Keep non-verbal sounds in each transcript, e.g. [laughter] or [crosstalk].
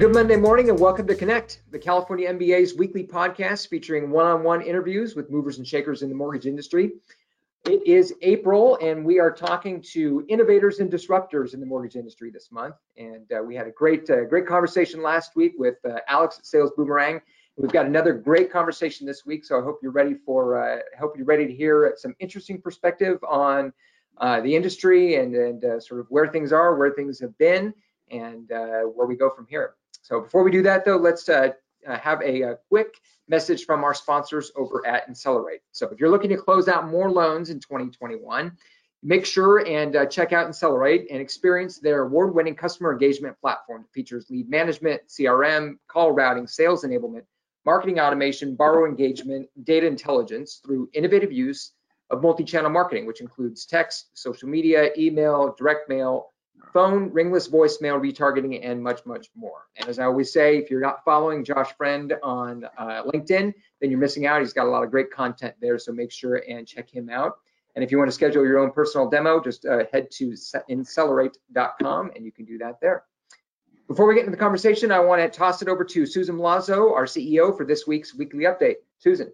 Good Monday morning and welcome to Connect, the California MBA's weekly podcast featuring one on one interviews with movers and shakers in the mortgage industry. It is April and we are talking to innovators and disruptors in the mortgage industry this month. And uh, we had a great, uh, great conversation last week with uh, Alex at Sales Boomerang. We've got another great conversation this week, so I hope you're ready for. Uh, I hope you're ready to hear some interesting perspective on uh, the industry and, and uh, sort of where things are, where things have been, and uh, where we go from here. So before we do that, though, let's uh, uh, have a, a, quick message from our sponsors over at Insellerate. So if you're looking to close out more loans in 2021, make sure and uh, check out Insellerate and experience their award-winning customer engagement platform that features lead management, CRM, call routing, sales enablement, marketing automation, borrower engagement, data intelligence through innovative use of multi-channel marketing, which includes text, social media, email, direct mail, phone, ringless voicemail, retargeting, and much, much more. And as I always say, if you're not following Josh Friend on uh, LinkedIn, then you're missing out. He's got a lot of great content there, so make sure and check him out. And if you want to schedule your own personal demo, just uh, head to insellerate.com and you can do that there. Before we get into the conversation, I want to toss it over to Susan Milazzo, our CEO, for this week's weekly update. Susan.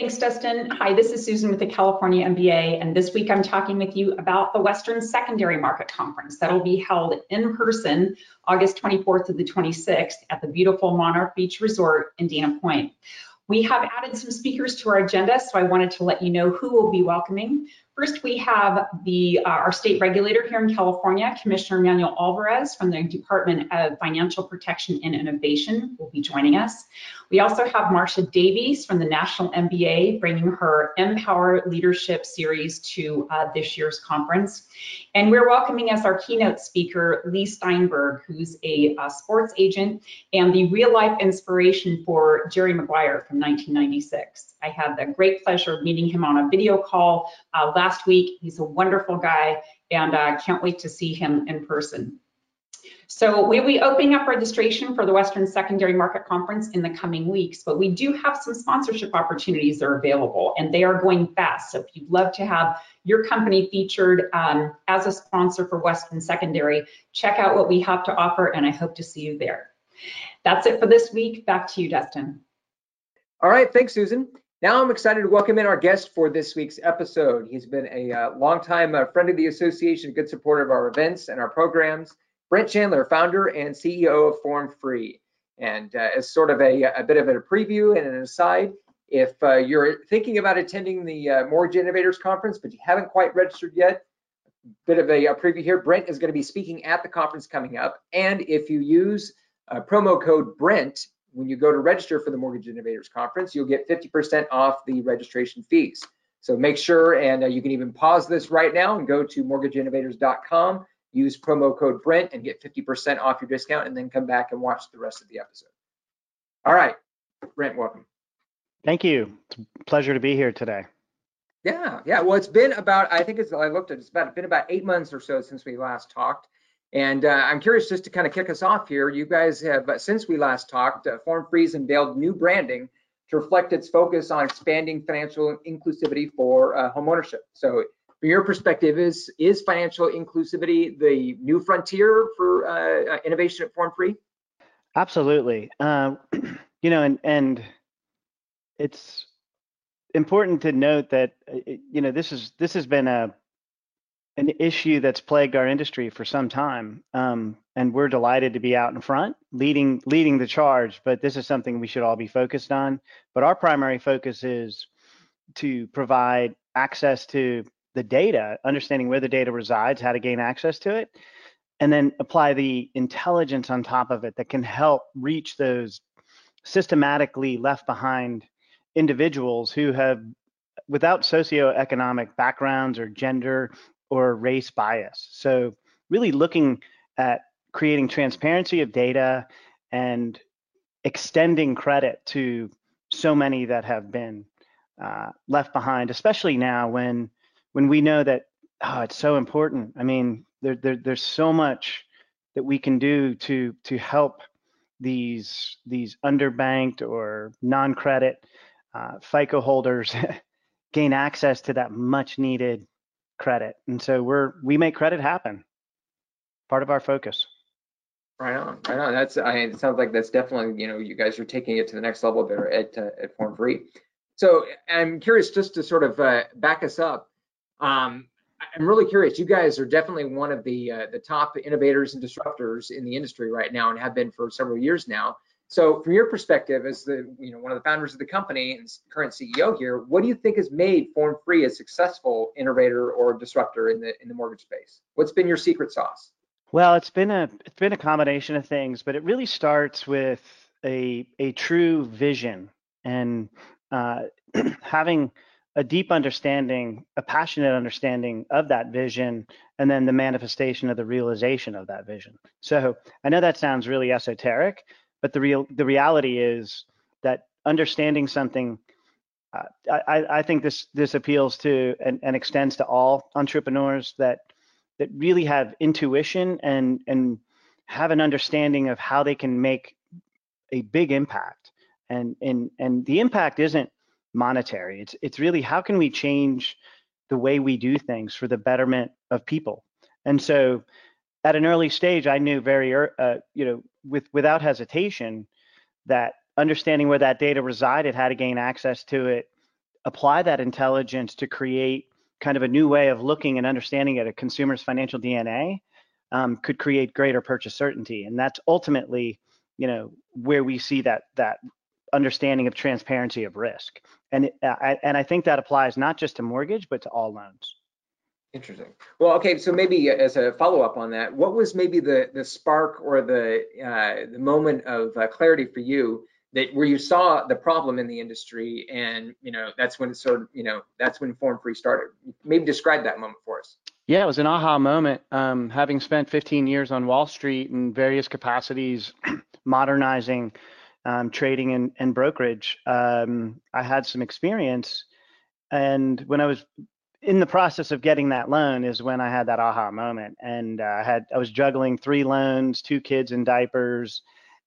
Thanks, Dustin. Hi, this is Susan with the California MBA, and this week I'm talking with you about the Western Secondary Market Conference that'll be held in person August 24th to the 26th at the beautiful Monarch Beach Resort in Dana Point. We have added some speakers to our agenda, so I wanted to let you know who will be welcoming. First, we have the uh, our state regulator here in California, Commissioner Manuel Alvarez from the Department of Financial Protection and Innovation will be joining us. We also have Marcia Davies from the National MBA bringing her Empower Leadership series to uh, this year's conference. And we're welcoming as our keynote speaker, Leigh Steinberg, who's a, a sports agent and the real life inspiration for Jerry Maguire from 1996. I had the great pleasure of meeting him on a video call uh, last week. He's a wonderful guy and uh, can't wait to see him in person. So we'll be opening up registration for the Western Secondary Market Conference in the coming weeks, but we do have some sponsorship opportunities that are available and they are going fast. So if you'd love to have your company featured um, as a sponsor for Western Secondary, check out what we have to offer and I hope to see you there. That's it for this week. Back to you, Dustin. All right, thanks, Susan. Now I'm excited to welcome in our guest for this week's episode. He's been a uh, longtime uh, friend of the association, good supporter of our events and our programs. Brent Chandler, founder and CEO of Form Free. And uh, as sort of a, a, bit of a preview and an aside, if uh, you're thinking about attending the uh, Mortgage Innovators Conference, but you haven't quite registered yet, a bit of a, a, preview here. Brent is going to be speaking at the conference coming up. And if you use uh, promo code Brent when you go to register for the Mortgage Innovators Conference, you'll get 50% off the registration fees. So make sure, and uh, you can even pause this right now and go to mortgageinnovators.com, use promo code Brent and get 50% off your discount, and then come back and watch the rest of the episode. All right, Brent, welcome. Thank you. It's a pleasure to be here today. Yeah, yeah. Well, it's been about, I think it's, I looked at, it's about, been about eight months or so since we last talked. And uh, I'm curious just to kind of kick us off here. You guys have, uh, since we last talked, uh, Form Free's unveiled new branding to reflect its focus on expanding financial inclusivity for uh, homeownership. So, from your perspective, is is financial inclusivity the new frontier for uh, uh innovation at Form Free? Absolutely. Um, [clears throat] you know, and and it's important to note that you know this is this has been a an issue that's plagued our industry for some time, um, and we're delighted to be out in front, leading leading the charge. But this is something we should all be focused on. But our primary focus is to provide access to the data, understanding where the data resides, how to gain access to it, and then apply the intelligence on top of it that can help reach those systematically left behind individuals who have without socioeconomic backgrounds or gender or race bias. So really looking at creating transparency of data and extending credit to so many that have been uh, left behind, especially now when when we know that oh, it's so important. I mean, there, there, there's so much that we can do to to help these these underbanked or non-credit uh, FICO holders [laughs] gain access to that much needed credit. And so we're we make credit happen. Part of our focus. Right on, right on. That's, I, mean, it sounds like that's definitely, you know, you guys are taking it to the next level there at, uh, at Form Free. So I'm curious, just to sort of uh, back us up, um, I'm really curious. You guys are definitely one of the uh, the top innovators and disruptors in the industry right now, and have been for several years now. So, from your perspective, as the you know one of the founders of the company and current CEO here, what do you think has made Form Free a successful innovator or disruptor in the in the mortgage space? What's been your secret sauce? Well, it's been a it's been a combination of things, but it really starts with a a true vision and uh, [clears throat] having a deep understanding, a passionate understanding of that vision, and then the manifestation of the realization of that vision. So I know that sounds really esoteric, but the real the reality is that understanding something. Uh, I, I think this this appeals to and, and extends to all entrepreneurs that that really have intuition and and have an understanding of how they can make a big impact and and and the impact isn't monetary. It's it's really how can we change the way we do things for the betterment of people. And so, at an early stage, I knew very uh, you know with without hesitation that understanding where that data resided, how to gain access to it, apply that intelligence to create kind of a new way of looking and understanding at a consumer's financial DNA um, could create greater purchase certainty. And that's ultimately, you know, where we see that that understanding of transparency of risk. And it, I, and I think that applies not just to mortgage, but to all loans. Interesting. Well, okay. So maybe as a follow up on that, what was maybe the the spark or the uh, the moment of uh, clarity for you that where you saw the problem in the industry, and you know that's when sort of you know that's when Form Free started. Maybe describe that moment for us. Yeah, it was an aha moment. Um, having spent 15 years on Wall Street in various capacities, [clears throat] modernizing um, trading and, and brokerage, um, I had some experience. And when I was in the process of getting that loan is when I had that aha moment. And uh, I had I was juggling three loans, two kids in diapers,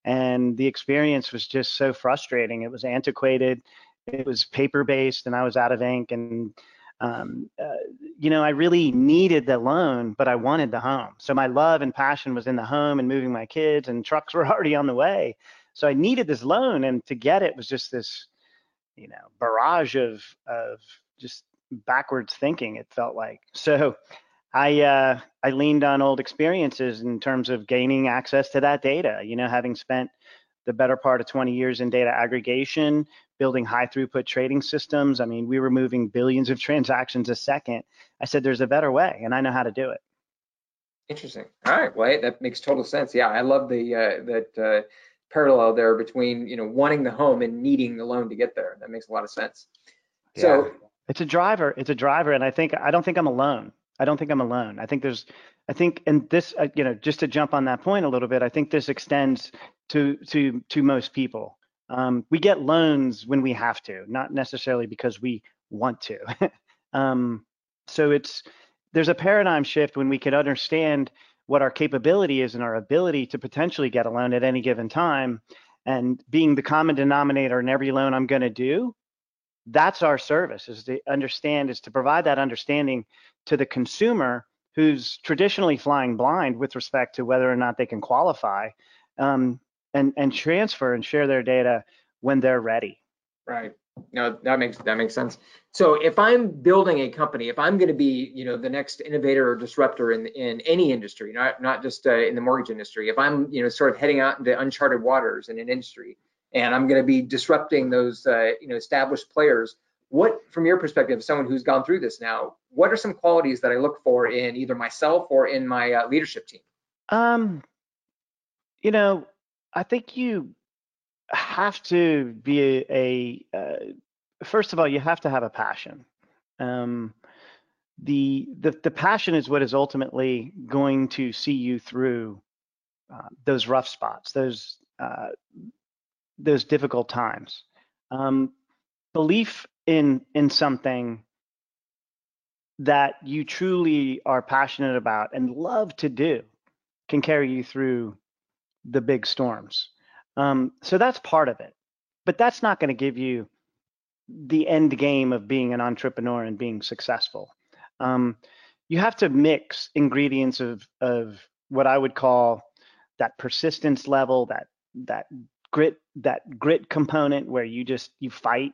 and the experience was just so frustrating. It was antiquated, it was paper based, and I was out of ink. And um, uh, you know, I really needed the loan, but I wanted the home. So my love and passion was in the home and moving my kids, and trucks were [laughs] already on the way. So I needed this loan, and to get it was just this, you know, barrage of of just backwards thinking. It felt like [laughs] so. I uh, I leaned on old experiences in terms of gaining access to that data. You know, having spent the better part of 20 years in data aggregation, building high throughput trading systems. I mean, we were moving billions of [laughs] transactions a second. I said, there's a better way, and I know how to do it. Interesting. All right. Well, that makes total sense. Yeah, I love the uh, that uh, parallel there between you know wanting the home and needing the loan to get there. That makes a lot of sense. Yeah. So it's a driver. It's a driver, and I think I don't think I'm alone. I don't think I'm alone. I think there's, I think, and this, uh, you know, just to jump on that point a little bit, I think this extends to to to most people. Um, we get loans when we have to, not necessarily because we want to. [laughs] um, so it's there's a paradigm shift when we can understand what our capability is and our ability to potentially get a loan at any given time and being the common denominator in every loan I'm going to do that's our service is to understand is to provide that understanding to the consumer who's traditionally flying blind with respect to whether or not they can qualify um, and and transfer and share their data when they're ready right no, that makes that makes sense. So if I'm building a company, if I'm going to be, you know, the next innovator or disruptor in in any industry, not not just uh, in the mortgage industry, if I'm, you know, sort of heading out into uncharted waters in an industry, and I'm going to be disrupting those, uh, you know, established players, what, from your perspective, someone who's gone through this now, what are some qualities that I look for in either myself or in my uh, leadership team? Um, you know, I think you have to be a, a uh, first of all, you have to have a passion. Um, the, the the passion is what is ultimately going to see you through uh, those rough spots, those uh, those difficult times. Um, belief in in something that you truly are passionate about and love to do can carry you through the big storms. Um, so that's part of it. But that's not going to give you the end game of being an entrepreneur and being successful. Um, you have to mix ingredients of, of what I would call that persistence level, that that grit, that grit component where you just you fight,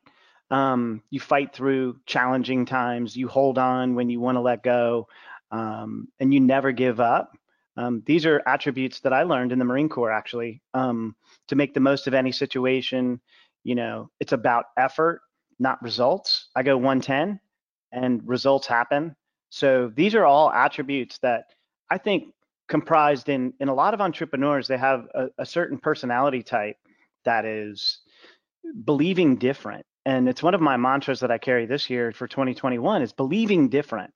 um, you fight through challenging times, you hold on when you want to let go, um, and you never give up. Um, these are attributes that I learned in the Marine Corps actually um, to make the most of any situation. You know, it's about effort, not results. I go 110 and results happen. So these are all attributes that I think comprised in in a lot of entrepreneurs they have a, a certain personality type that is believing different and it's one of my mantras that I carry this year for 2021 is believing different.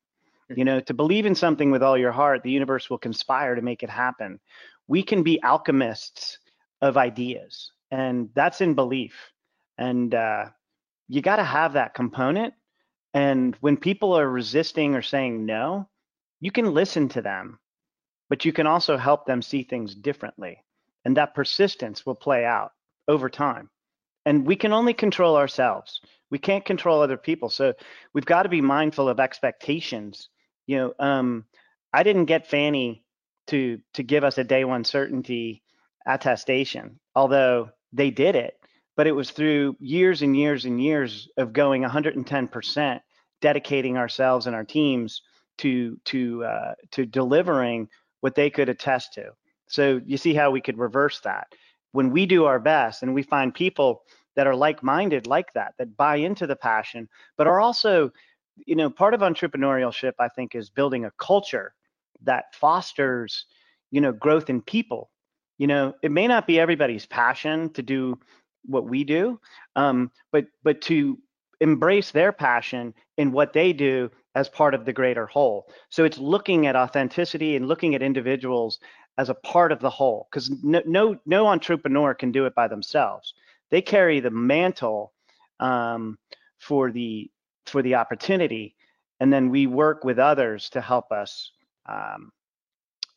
You know, to believe in something with all your heart, the universe will conspire to make it happen. We can be alchemists of ideas, and that's in belief. And uh, you got to have that component. And when people are resisting or saying no, you can listen to them, but you can also help them see things differently. And that persistence will play out over time. And we can only control ourselves. We can't control other people. So we've got to be mindful of expectations. You know, um, I didn't get Fannie to to give us a day one certainty attestation, although they did it but it was through years and years and years of going 110% dedicating ourselves and our teams to to uh, to delivering what they could attest to so you see how we could reverse that when we do our best and we find people that are like-minded like that that buy into the passion but are also you know part of entrepreneurship i think is building a culture that fosters you know growth in people you know it may not be everybody's passion to do what we do, um, but but to embrace their passion in what they do as part of the greater whole. So it's looking at authenticity and looking at individuals as a part of the whole, because no, no no entrepreneur can do it by themselves. They carry the mantle um, for the for the opportunity, and then we work with others to help us um,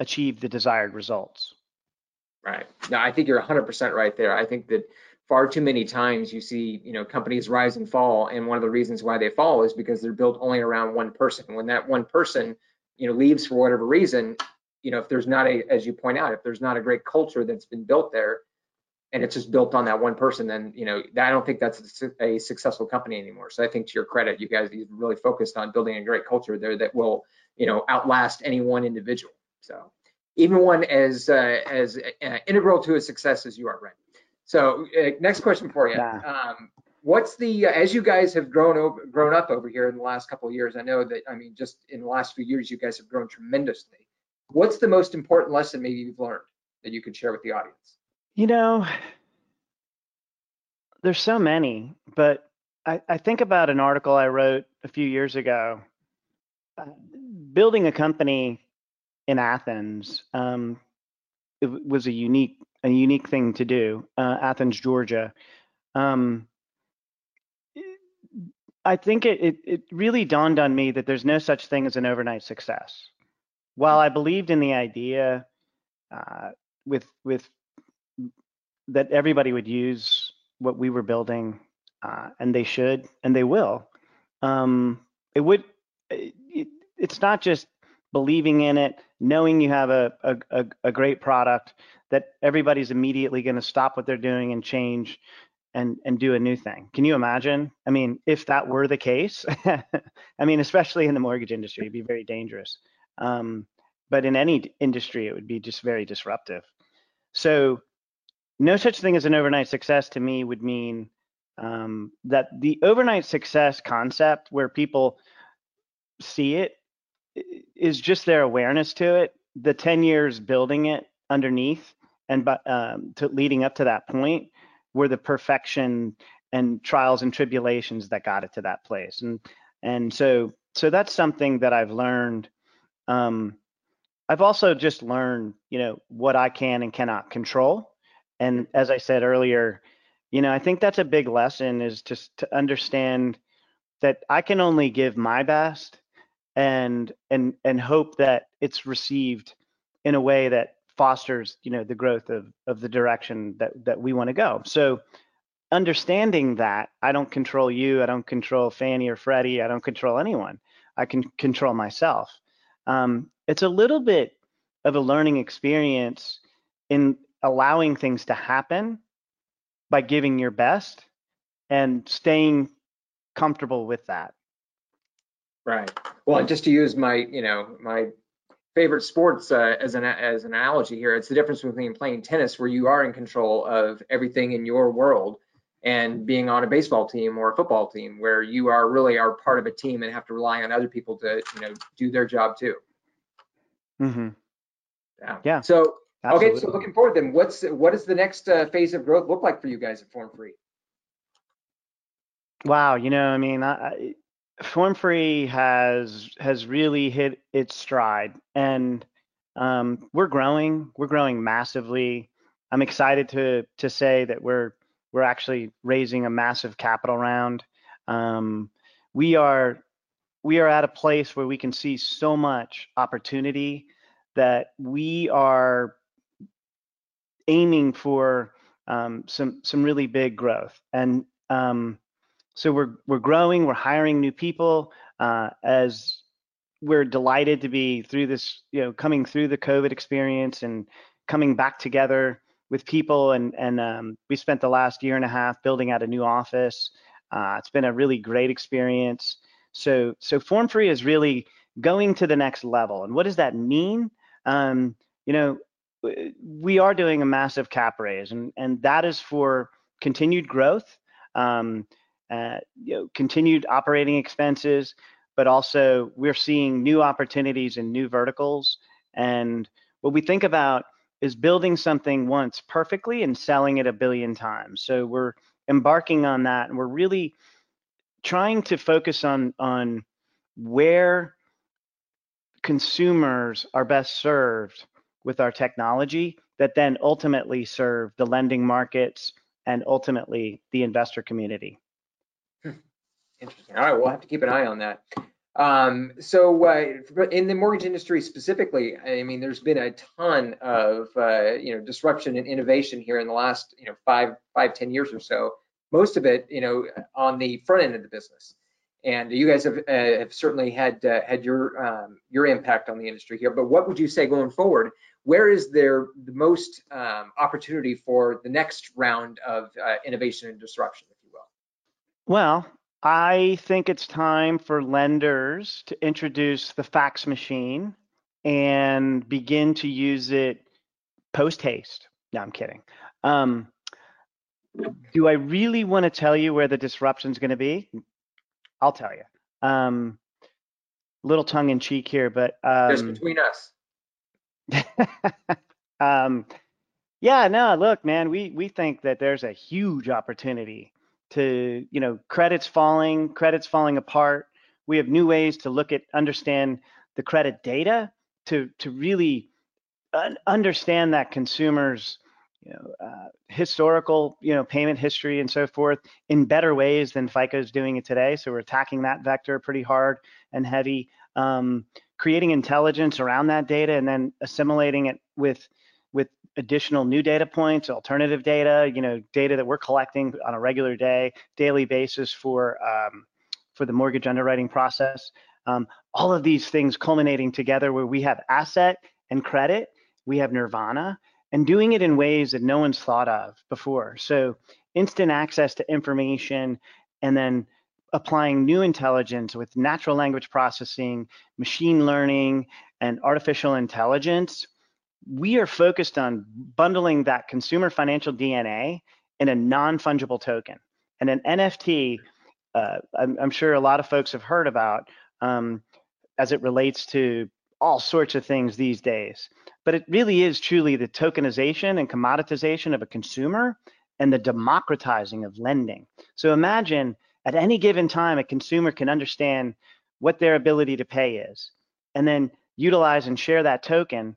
achieve the desired results. Right. now I think you're 100% right there. I think that far too many times you see you know companies rise and fall and one of the reasons why they fall is because they're built only around one person when that one person you know leaves for whatever reason you know if there's not a as you point out if there's not a great culture that's been built there and it's just built on that one person then you know i don't think that's a, successful company anymore so i think to your credit you guys you've really focused on building a great culture there that will you know outlast any one individual so even one as uh, as uh, integral to a success as you are right so uh, next question for you. Yeah. Um, what's the, uh, as you guys have grown over, grown up over here in the last couple of years, I know that, I mean, just in the last few years, you guys have grown tremendously. What's the most important lesson maybe you've learned that you could share with the audience? You know, there's so many, but I, I think about an article I wrote a few years ago. Uh, building a company in Athens um, it was a unique a unique thing to do, uh, Athens, Georgia. Um, I think it, it, it really dawned on me that there's no such thing as an overnight success. While I believed in the idea uh, with with that everybody would use what we were building, uh, and they should, and they will. Um, it would. It, it's not just believing in it, knowing you have a a, a great product, that everybody's immediately going to stop what they're doing and change and and do a new thing. Can you imagine? I mean, if that were the case, [laughs] I mean, especially in the mortgage industry, it'd be very dangerous. Um, but in any industry, it would be just very disruptive. So, no such thing as an overnight success to me would mean um, that the overnight success concept, where people see it, is just their awareness to it. The 10 years building it underneath and but um, to leading up to that point were the perfection and trials and tribulations that got it to that place and and so so that's something that i've learned um, i've also just learned you know what i can and cannot control and as i said earlier you know i think that's a big lesson is just to understand that i can only give my best and and and hope that it's received in a way that fosters you know the growth of of the direction that that we want to go. So understanding that i don't control you i don't control Fannie or freddie i don't control anyone. I can control myself um, it's a little bit of a learning experience in allowing things to happen by giving your best and staying comfortable with that. Right. Well, just to use my, you know, my favorite sports uh, as an as an analogy here, it's the difference between playing tennis, where you are in control of everything in your world, and being on a baseball team or a football team, where you are really are part of a team and have to rely on other people to, you know, do their job too. Mm-hmm. Yeah. Yeah. So Absolutely. okay, so looking forward then, what's what does the next uh, phase of growth look like for you guys at Form Free? Wow, you know, I mean, I, Form Free has has really hit its stride, and um, we're growing. We're growing massively. I'm excited to to say that we're we're actually raising a massive capital round. Um, we are we are at a place where we can see so much opportunity that we are aiming for um, some some really big growth and um, so we're we're growing, we're hiring new people uh, as we're delighted to be through this, you know, coming through the COVID experience and coming back together with people. And and um, we spent the last year and a half building out a new office. Uh, it's been a really great experience. So so Form Free is really going to the next level. And what does that mean? Um, you know, we are doing a massive cap raise, and and that is for continued growth. Um, uh, you know, continued operating expenses, but also we're seeing new opportunities in new verticals. And what we think about is building something once perfectly and selling it a billion times. So we're embarking on that, and we're really trying to focus on on where consumers are best served with our technology that then ultimately serve the lending markets and ultimately the investor community. Hmm. Interesting. All right, we'll have to keep an eye on that. Um, so uh, in the mortgage industry specifically, I mean, there's been a ton of uh, you know disruption and innovation here in the last you know five five ten years or so. Most of it, you know, on the front end of the business. And you guys have, uh, have certainly had uh, had your um, your impact on the industry here. But what would you say going forward? Where is there the most um, opportunity for the next round of uh, innovation and disruption, if you will? Well, I think it's time for lenders to introduce the fax machine and begin to use it post haste. No, I'm kidding. Um, do I really want to tell you where the disruption is going to be? I'll tell you. Um, little tongue in cheek here, but um, just between us. [laughs] um, yeah, no, look, man, we we think that there's a huge opportunity to you know credits falling credits falling apart. We have new ways to look at understand the credit data to to really un- understand that consumers you know uh, historical you know payment history and so forth in better ways than fico is doing it today. So we're attacking that vector pretty hard and heavy. Um, creating intelligence around that data and then assimilating it with with additional new data points, alternative data, you know, data that we're collecting on a regular day, daily basis for um, for the mortgage underwriting process. Um, all of these things culminating together where we have asset and credit, we have nirvana, and doing it in ways that no one's thought of before. So instant access to information, and then applying new intelligence with natural language processing, machine learning, and artificial intelligence we are focused on bundling that consumer financial DNA in a non-fungible token. And an NFT, uh, I'm, I'm, sure a lot of folks have heard about um, as it relates to all sorts of things these days. But it really is truly the tokenization and commoditization of a consumer and the democratizing of lending. So imagine at any given time, a consumer can understand what their ability to pay is, and then utilize and share that token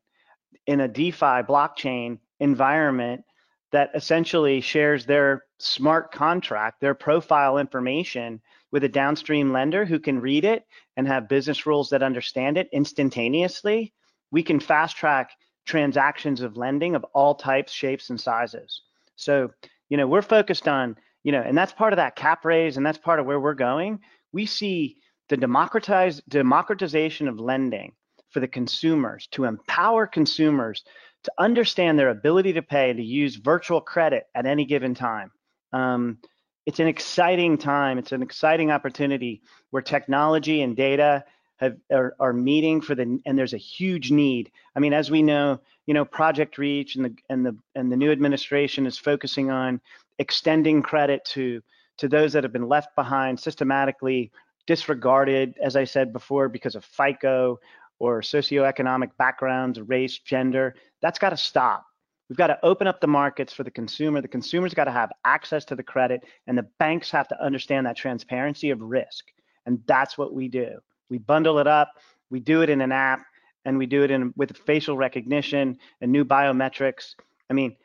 in a DeFi blockchain environment that essentially shares their smart contract, their profile information with a downstream lender who can read it and have business rules that understand it instantaneously, we can fast track transactions of lending of all types, shapes, and sizes. So, you know, we're focused on, you know, and that's part of that cap raise and that's part of where we're going. We see the democratized democratization of lending for the consumers to empower consumers to understand their ability to pay and to use virtual credit at any given time. Um, it's an exciting time. It's an exciting opportunity where technology and data have, are, are meeting for the and there's a huge need. I mean, as we know, you know, Project Reach and the and the and the new administration is focusing on extending credit to to those that have been left behind systematically disregarded, as I said before, because of FICO or socioeconomic backgrounds, race, gender. That's got to stop. We've got to open up the markets for the consumer. The consumer's got to have access to the credit, and the banks have to understand that transparency of risk. And that's what we do. We bundle it up, we do it in an app, and we do it in with facial recognition and new biometrics. I mean,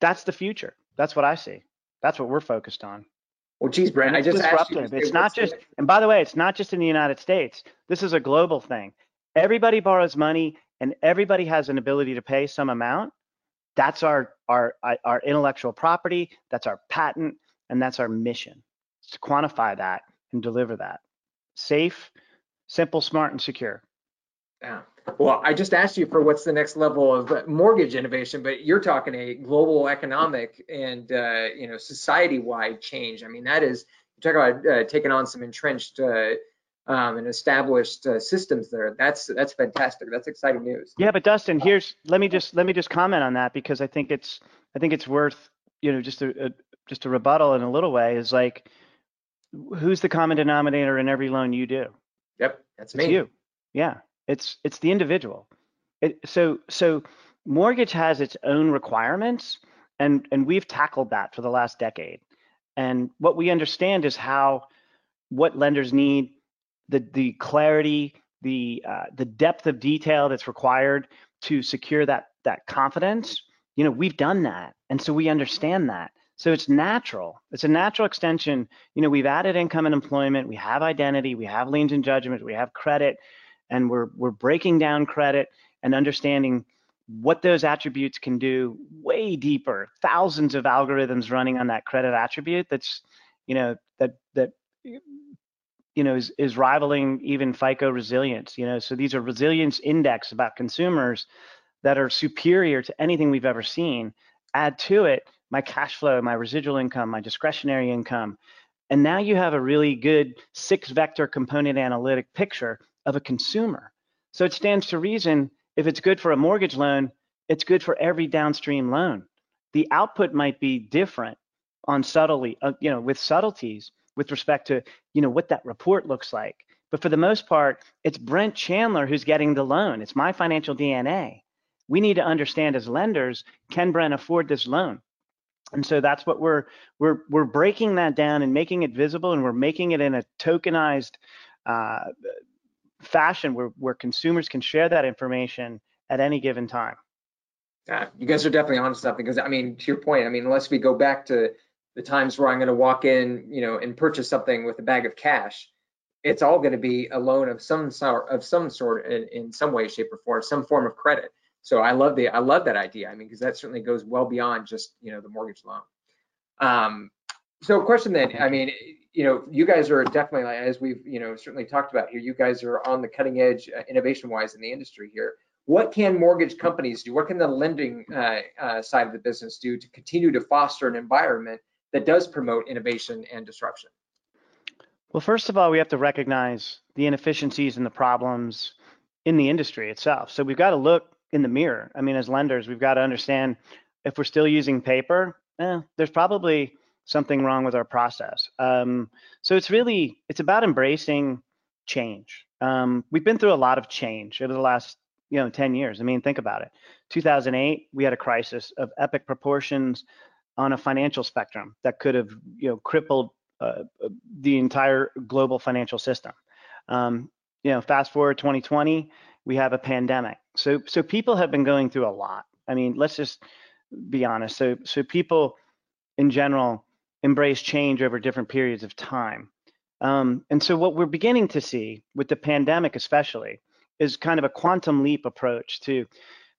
that's the future. That's what I see. That's what we're focused on. Well, geez, Brent, I just disruptive. it's not just, and by the way, it's not just in the United States. This is a global thing. Everybody borrows money, and everybody has an ability to pay some amount. That's our our our intellectual property. That's our patent, and that's our mission. to quantify that and deliver that. Safe, simple, smart, and secure. Yeah. Well, I just asked you for what's the next level of mortgage innovation, but you're talking a global economic and uh, you know society-wide change. I mean, that is you talk about uh, taking on some entrenched uh, um, and established uh, systems there. That's that's fantastic. That's exciting news. Yeah, but Dustin, here's let me just let me just comment on that because I think it's I think it's worth you know just a, a just a rebuttal in a little way is like who's the common denominator in every loan you do? Yep, that's it's me. You. Yeah, it's it's the individual. It, so so mortgage has its own requirements, and and we've tackled that for the last decade. And what we understand is how what lenders need, the the clarity, the uh, the depth of detail that's required to secure that that confidence. You know, we've done that, and so we understand that. So it's natural. It's a natural extension. You know, we've added income and employment, we have identity, we have liens and judgments, we have credit, and we're we're breaking down credit and understanding what those attributes can do way deeper. Thousands of algorithms running on that credit attribute that's, you know, that that you know is, is rivaling even FICO resilience. You know, so these are resilience index about consumers that are superior to anything we've ever seen. Add to it my cash flow, my residual income, my discretionary income. And now you have a really good six vector component analytic picture of a consumer. So it stands to reason if it's good for a mortgage loan, it's good for every downstream loan. The output might be different on subtly, uh, you know, with subtleties with respect to, you know, what that report looks like. But for the most part, it's Brent Chandler who's getting the loan. It's my financial DNA. We need to understand as lenders, can Brent afford this loan? And so that's what we're we're we're breaking that down and making it visible, and we're making it in a tokenized uh, fashion where where consumers can share that information at any given time. You guys are definitely on something because I mean, to your point, I mean, unless we go back to the times where I'm going to walk in, you know, and purchase something with a bag of cash, it's all going to be a loan of some sort of some sort in, in some way, shape, or form, some form of credit. So I love the I love that idea. I mean, because that certainly goes well beyond just you know the mortgage loan. Um, so question then, I mean, you know, you guys are definitely as we've you know certainly talked about here. You guys are on the cutting edge uh, innovation wise in the industry here. What can mortgage companies do? What can the lending uh, uh, side of the business do to continue to foster an environment that does promote innovation and disruption? Well, first of all, we have to recognize the inefficiencies and the problems in the industry itself. So we've got to look in the mirror. I mean, as lenders, we've got to understand if we're still using paper, eh, there's probably something wrong with our process. Um, so it's really it's about embracing change. Um, we've been through a lot of change over the last you know 10 years. I mean, think about it. 2008, we had a crisis of epic proportions on a financial spectrum that could have you know crippled uh, the entire global financial system. Um, you know, fast forward 2020, we have a pandemic. So so people have been going through a lot. I mean, let's just be honest. So so people in general embrace change over different periods of time. Um, and so what we're beginning to see with the pandemic especially is kind of a quantum leap approach to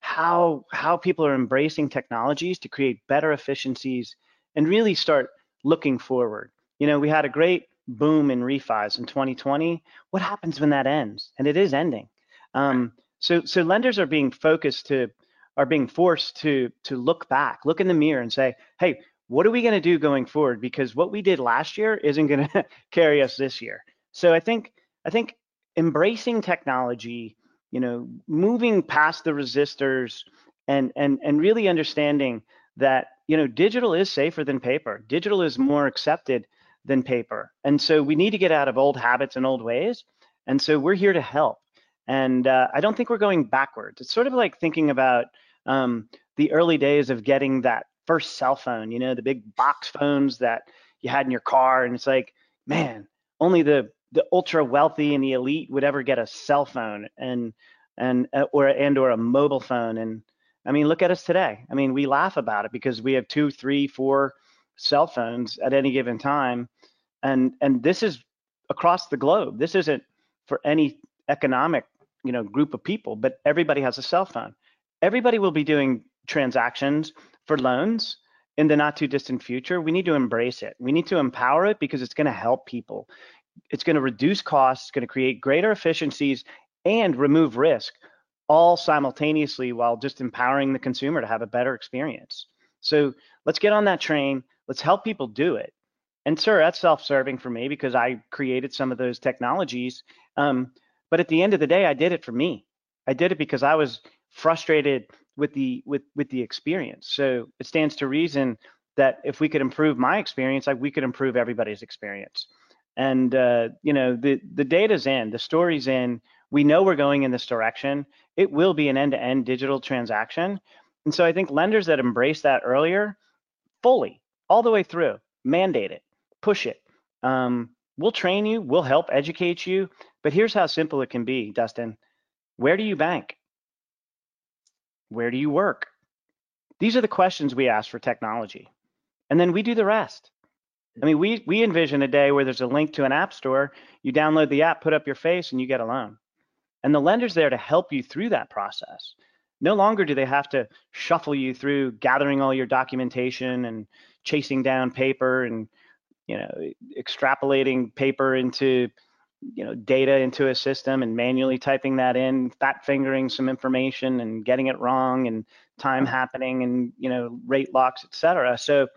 how how people are embracing technologies to create better efficiencies and really start looking forward. You know, we had a great boom in refis in 2020. What happens when that ends? And it is ending. Um, So so lenders are being focused to are being forced to to look back, look in the mirror and say, hey, what are we going to do going forward? Because what we did last year isn't going [laughs] to carry us this year. So I think I think embracing technology, you know, moving past the resistors and and and really understanding that you know digital is safer than paper. Digital is more accepted than paper. And so we need to get out of old habits and old ways. And so we're here to help. And uh, I don't think we're going backwards. It's sort of like thinking about um, the early days of getting that first cell phone, you know, the big box phones that you had in your car. And it's like, man, only the the ultra wealthy and the elite would ever get a cell phone and and uh, or and or a mobile phone. And I mean, look at us today. I mean, we laugh about it because we have two, three, four cell phones at any given time, and and this is across the globe. This isn't for any economic you know group of people, but everybody has a cell phone. Everybody will be doing transactions for loans in the not too distant future. We need to embrace it. We need to empower it because it's going to help people. It's going to reduce costs, it's going to create greater efficiencies and remove risk all simultaneously while just empowering the consumer to have a better experience. So let's get on that train. Let's help people do it. And sir, that's self-serving for me because I created some of those technologies. Um, but at the end of the day, I did it for me. I did it because I was frustrated with the with with the experience. So it stands to reason that if we could improve my experience, like we could improve everybody's experience. And uh, you know, the the data's in, the story's in. We know we're going in this direction. It will be an end-to-end digital transaction. And so I think lenders that embrace that earlier, fully, all the way through, mandate it, push it. Um, we'll train you, we'll help educate you. But here's how simple it can be, Dustin. Where do you bank? Where do you work? These are the questions we ask for technology. And then we do the rest. I mean, we we envision a day where there's a link to an app store, you download the app, put up your face, and you get a loan. And the lender's there to help you through that process. No longer do they have to shuffle you through gathering all your documentation and chasing down paper and you know extrapolating paper into you know data into a system and manually typing that in fat fingering some information and getting it wrong and time happening and you know rate locks et cetera so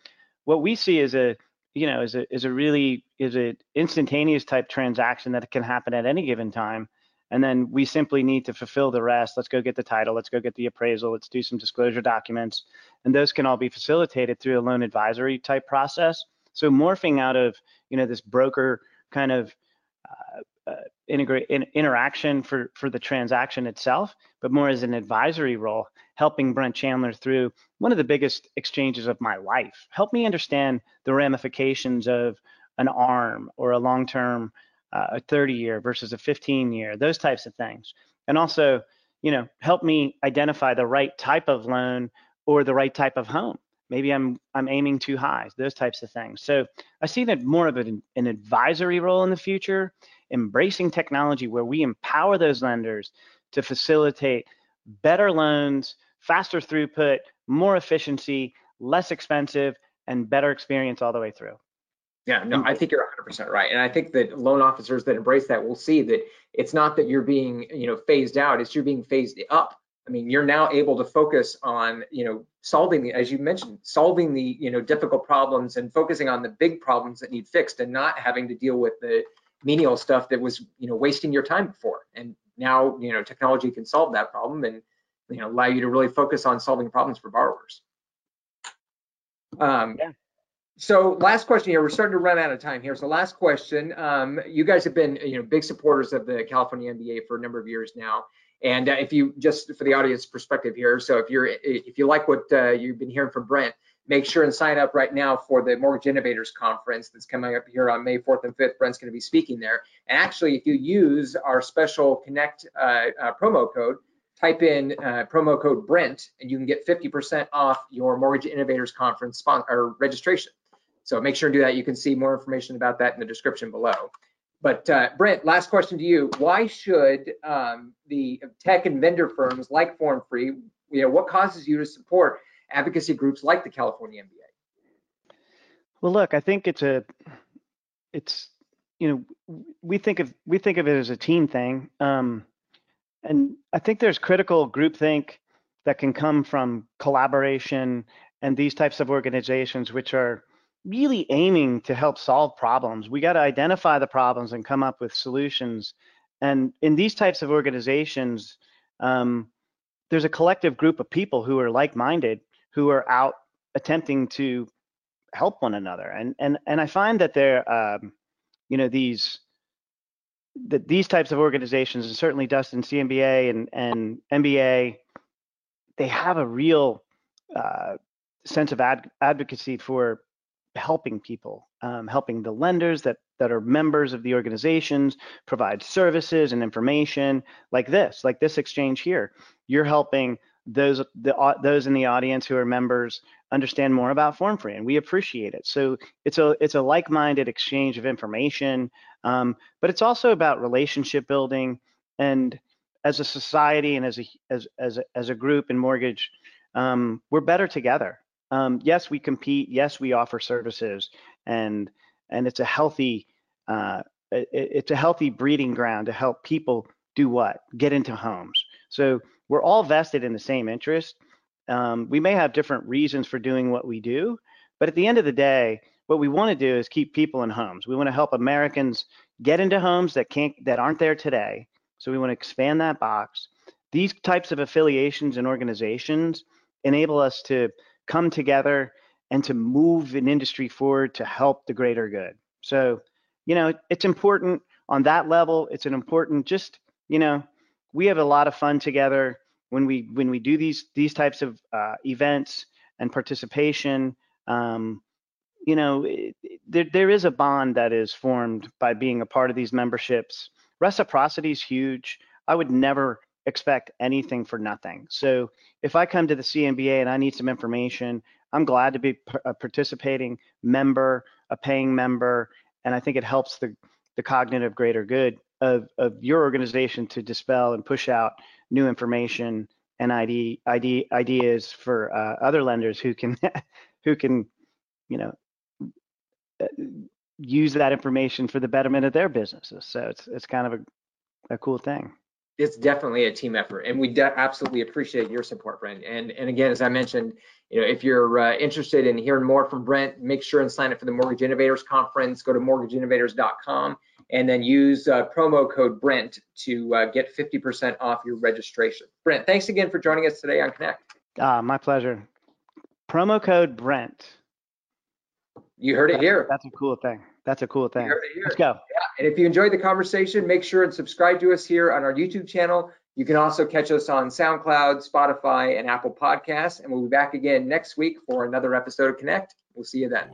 what we see is a you know is a is a really is a instantaneous type transaction that can happen at any given time. And then we simply need to fulfill the rest. Let's go get the title. Let's go get the appraisal. Let's do some disclosure documents. And those can all be facilitated through a loan advisory type process. So morphing out of you know this broker kind of uh, uh, integrate in, interaction for for the transaction itself, but more as an advisory role, helping Brent Chandler through one of the biggest exchanges of my life. Help me understand the ramifications of an ARM or a long-term, uh, a 30-year versus a 15-year, those types of things, and also, you know, help me identify the right type of loan or the right type of home maybe i'm i'm aiming too high those types of things so i see that more of an, an advisory role in the future embracing technology where we empower those lenders to facilitate better loans faster throughput more efficiency less expensive and better experience all the way through yeah, no, I think you're 100% right. And I think that loan officers that embrace that will see that it's not that you're being, you know, phased out, it's you're being phased up I mean, you're now able to focus on, you know, solving the, as you mentioned, solving the, you know, difficult problems and focusing on the big problems that need fixed and not having to deal with the menial stuff that was, you know, wasting your time before. And now, you know, technology can solve that problem and, you know, allow you to really focus on solving problems for borrowers. Um, yeah. So last question here, we're starting to run out of time here. So last question, um, you guys have been, you know, big supporters of the California MBA for a number of years now. And uh, if you just for the audience perspective here, so if you're if you like what uh, you've been hearing from Brent, make sure and sign up right now for the Mortgage Innovators Conference that's coming up here on May 4th and 5th. Brent's going to be speaking there. And actually, if you use our special Connect uh, uh, promo code, type in uh, promo code Brent, and you can get 50% off your Mortgage Innovators Conference or registration. So make sure to do that. You can see more information about that in the description below. But uh, Brent, last question to you. Why should um, the tech and vendor firms like Form Free, you know, what causes you to support advocacy groups like the California MBA? Well, look, I think it's a, it's, you know, we think of we think of it as a team thing. Um, and I think there's critical groupthink that can come from collaboration and these types of organizations, which are really aiming to help solve problems. We got to identify the problems and come up with solutions. And in these types of organizations, um, there's a collective group of people who are like-minded, who are out attempting to help one another. And and and I find that there, um, you know, these that these types of organizations, and certainly Dustin CMBA and and MBA, they have a real uh, sense of ad- advocacy for helping people, um, helping the lenders that that are members of the organizations provide services and information like this, like this exchange here. You're helping those the those in the audience who are members understand more about FormFree, and we appreciate it. So it's a it's a like-minded exchange of information, um, but it's also about relationship building. And as a society and as a as as a, as a group in mortgage, um, we're better together. Um, yes, we compete. Yes, we offer services, and and it's a healthy uh, it, it's a healthy breeding ground to help people do what get into homes. So we're all vested in the same interest. Um, we may have different reasons for doing what we do, but at the end of the day, what we want to do is keep people in homes. We want to help Americans get into homes that can't that aren't there today. So we want to expand that box. These types of affiliations and organizations enable us to come together and to move an industry forward to help the greater good. So, you know, it's important on that level. It's an important just, you know, we have a lot of fun together when we when we do these these types of uh, events and participation. Um, you know, it, there there is a bond that is formed by being a part of these memberships. Reciprocity is huge. I would never expect anything for nothing. So if I come to the CMBA and I need some information, I'm glad to be a participating member, a paying member, and I think it helps the, the cognitive greater good of, of your organization to dispel and push out new information and ID, ID ideas for uh, other lenders who can [laughs] who can you know use that information for the betterment of their businesses. So it's it's kind of a, a cool thing it's definitely a team effort, and we absolutely appreciate your support, Brent. And and again, as I mentioned, you know, if you're uh, interested in hearing more from Brent, make sure and sign up for the Mortgage Innovators Conference. Go to mortgageinnovators.com and then use uh, promo code Brent to uh, get 50% off your registration. Brent, thanks again for joining us today on Connect. Ah, my pleasure. Promo code Brent. You heard it here. That's a cool thing. That's a cool thing. Let's go. Yeah. And if you enjoyed the conversation, make sure and subscribe to us here on our YouTube channel. You can also catch us on SoundCloud, Spotify, and Apple Podcasts. And we'll be back again next week for another episode of Connect. We'll see you then.